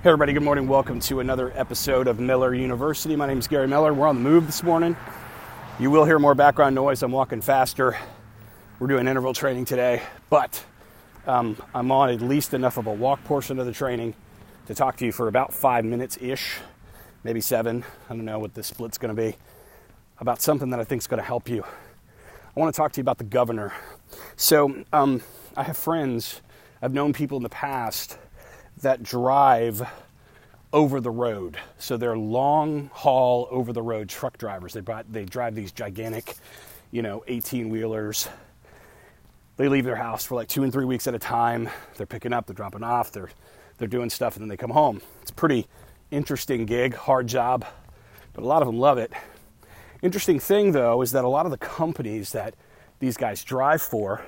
Hey, everybody, good morning. Welcome to another episode of Miller University. My name is Gary Miller. We're on the move this morning. You will hear more background noise. I'm walking faster. We're doing interval training today, but um, I'm on at least enough of a walk portion of the training to talk to you for about five minutes ish, maybe seven. I don't know what the split's going to be, about something that I think is going to help you. I want to talk to you about the governor. So, um, I have friends, I've known people in the past that drive over the road. So they're long haul over the road truck drivers. They they drive these gigantic, you know, 18 wheelers. They leave their house for like two and three weeks at a time. They're picking up, they're dropping off, they're they're doing stuff, and then they come home. It's a pretty interesting gig, hard job, but a lot of them love it. Interesting thing though is that a lot of the companies that these guys drive for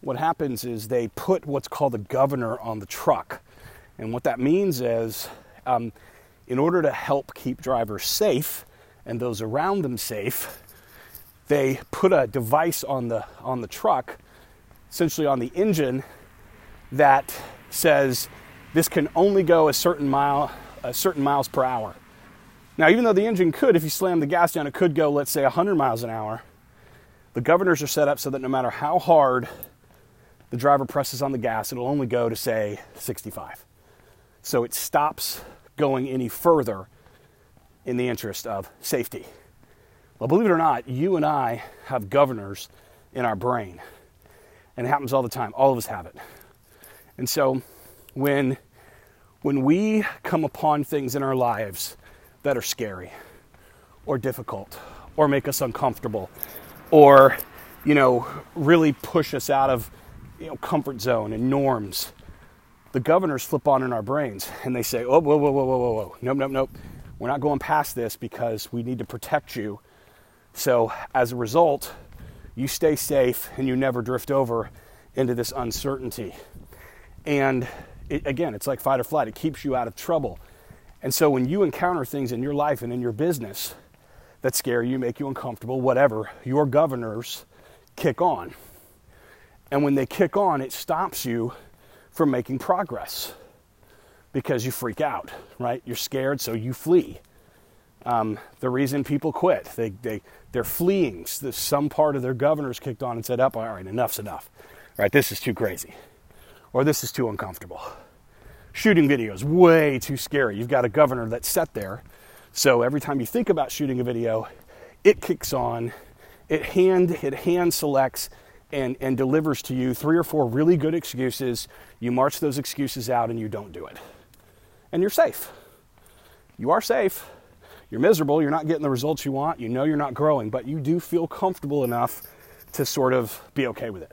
what happens is they put what's called a governor on the truck. And what that means is, um, in order to help keep drivers safe and those around them safe, they put a device on the on the truck, essentially on the engine, that says this can only go a certain mile, a certain miles per hour. Now, even though the engine could, if you slam the gas down, it could go, let's say, 100 miles an hour. The governors are set up so that no matter how hard the driver presses on the gas, it'll only go to say 65. So it stops going any further in the interest of safety. Well, believe it or not, you and I have governors in our brain. And it happens all the time. All of us have it. And so when when we come upon things in our lives that are scary or difficult or make us uncomfortable or you know really push us out of you know, comfort zone and norms, the governors flip on in our brains and they say, oh, whoa, whoa, whoa, whoa, whoa, whoa. Nope, nope, nope. We're not going past this because we need to protect you. So as a result, you stay safe and you never drift over into this uncertainty. And it, again, it's like fight or flight, it keeps you out of trouble. And so when you encounter things in your life and in your business that scare you, make you uncomfortable, whatever, your governors kick on. And when they kick on, it stops you from making progress because you freak out, right? You're scared, so you flee. Um, the reason people quit, they, they, they're fleeing. Some part of their governors kicked on and said, Up, all right, enough's enough. All right, this is too crazy. Or this is too uncomfortable. Shooting videos, way too scary. You've got a governor that's set there. So every time you think about shooting a video, it kicks on, it hand, it hand selects and, and delivers to you three or four really good excuses. You march those excuses out and you don't do it. And you're safe. You are safe. You're miserable. You're not getting the results you want. You know you're not growing, but you do feel comfortable enough to sort of be okay with it.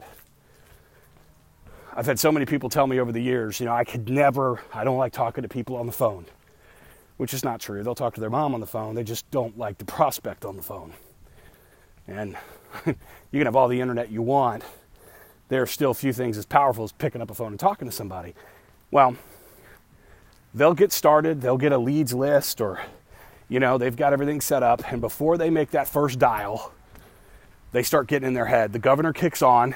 I've had so many people tell me over the years, you know, I could never, I don't like talking to people on the phone, which is not true. They'll talk to their mom on the phone, they just don't like the prospect on the phone. And you can have all the internet you want. There are still a few things as powerful as picking up a phone and talking to somebody. Well, they'll get started, they'll get a leads list, or, you know, they've got everything set up. And before they make that first dial, they start getting in their head. The governor kicks on,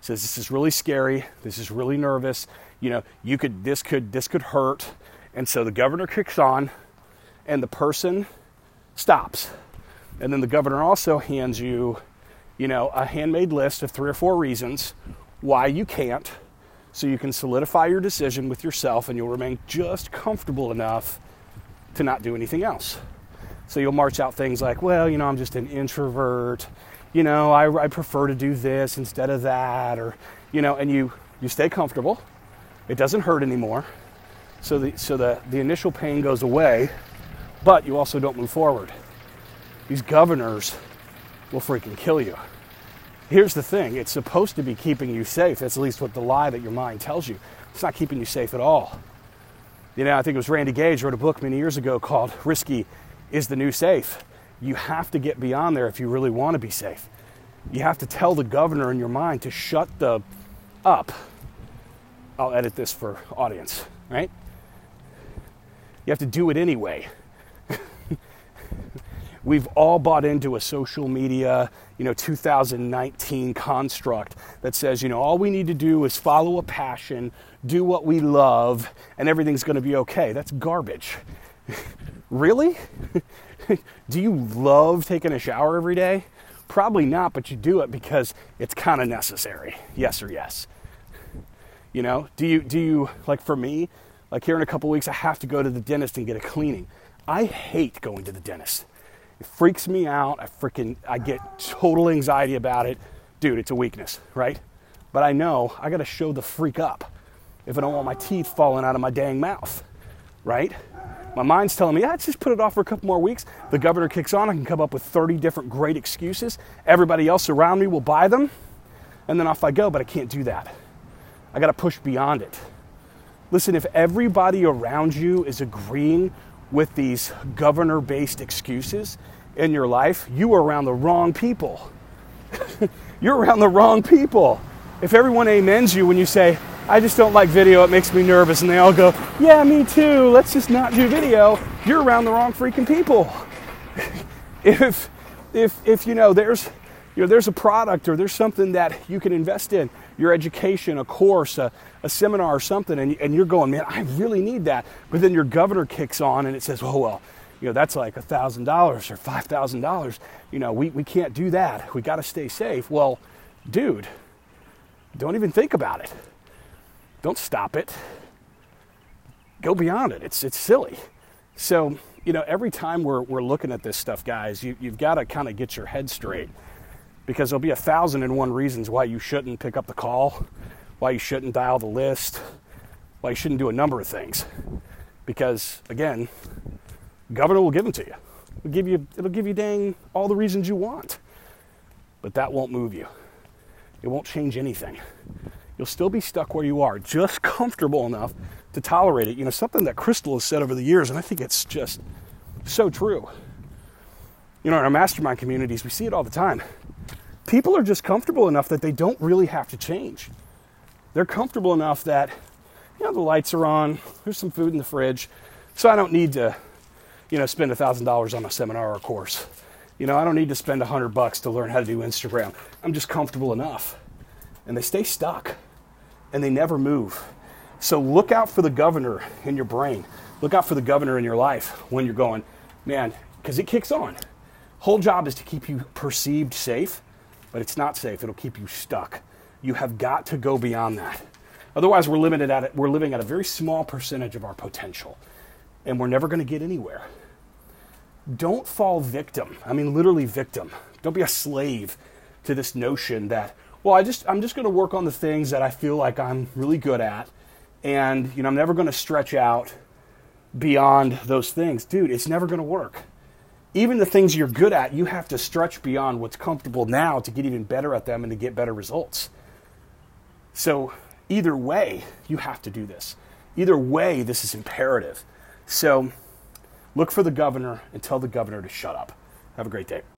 says, This is really scary. This is really nervous. You know, you could, this could, this could hurt. And so the governor kicks on, and the person stops. And then the governor also hands you you know, a handmade list of three or four reasons why you can't, so you can solidify your decision with yourself and you'll remain just comfortable enough to not do anything else. So you'll march out things like, well, you know, I'm just an introvert. You know, I, I prefer to do this instead of that, or, you know, and you, you stay comfortable. It doesn't hurt anymore. So the, so the, the initial pain goes away, but you also don't move forward. These governors will freaking kill you. Here's the thing it's supposed to be keeping you safe. That's at least what the lie that your mind tells you. It's not keeping you safe at all. You know, I think it was Randy Gage wrote a book many years ago called Risky is the New Safe. You have to get beyond there if you really want to be safe. You have to tell the governor in your mind to shut the up. I'll edit this for audience, right? You have to do it anyway. We've all bought into a social media, you know, 2019 construct that says, you know, all we need to do is follow a passion, do what we love, and everything's going to be okay. That's garbage. really? do you love taking a shower every day? Probably not, but you do it because it's kind of necessary. Yes or yes. You know, do you do you like for me, like here in a couple weeks I have to go to the dentist and get a cleaning. I hate going to the dentist. It freaks me out. I freaking I get total anxiety about it. Dude, it's a weakness, right? But I know I got to show the freak up if I don't want my teeth falling out of my dang mouth, right? My mind's telling me, yeah, let's just put it off for a couple more weeks. The governor kicks on. I can come up with 30 different great excuses. Everybody else around me will buy them. And then off I go, but I can't do that. I got to push beyond it. Listen, if everybody around you is agreeing with these governor based excuses in your life, you are around the wrong people. You're around the wrong people. If everyone amens you when you say, I just don't like video, it makes me nervous, and they all go, Yeah, me too, let's just not do video, you're around the wrong freaking people. if, if, if, you know, there's, you know, there's a product or there's something that you can invest in, your education, a course, a, a seminar or something, and, and you're going, man, I really need that. But then your governor kicks on and it says, oh, well, you know, that's like $1,000 or $5,000. You know, we, we can't do that. We got to stay safe. Well, dude, don't even think about it. Don't stop it. Go beyond it. It's, it's silly. So, you know, every time we're, we're looking at this stuff, guys, you, you've got to kind of get your head straight because there'll be a thousand and one reasons why you shouldn't pick up the call, why you shouldn't dial the list, why you shouldn't do a number of things. Because, again, governor will give them to you. It'll give you, it'll give you dang all the reasons you want. But that won't move you. It won't change anything you'll still be stuck where you are, just comfortable enough to tolerate it. You know, something that Crystal has said over the years, and I think it's just so true. You know, in our mastermind communities, we see it all the time. People are just comfortable enough that they don't really have to change. They're comfortable enough that, you know, the lights are on, there's some food in the fridge, so I don't need to, you know, spend $1,000 on a seminar or course. You know, I don't need to spend 100 bucks to learn how to do Instagram. I'm just comfortable enough. And they stay stuck and they never move. So look out for the governor in your brain. Look out for the governor in your life when you're going, man, because it kicks on. Whole job is to keep you perceived safe, but it's not safe. It'll keep you stuck. You have got to go beyond that. Otherwise, we're limited at it. We're living at a very small percentage of our potential, and we're never going to get anywhere. Don't fall victim. I mean, literally victim. Don't be a slave to this notion that well, I just I'm just going to work on the things that I feel like I'm really good at, and you know I'm never going to stretch out beyond those things, dude. It's never going to work. Even the things you're good at, you have to stretch beyond what's comfortable now to get even better at them and to get better results. So either way, you have to do this. Either way, this is imperative. So look for the governor and tell the governor to shut up. Have a great day.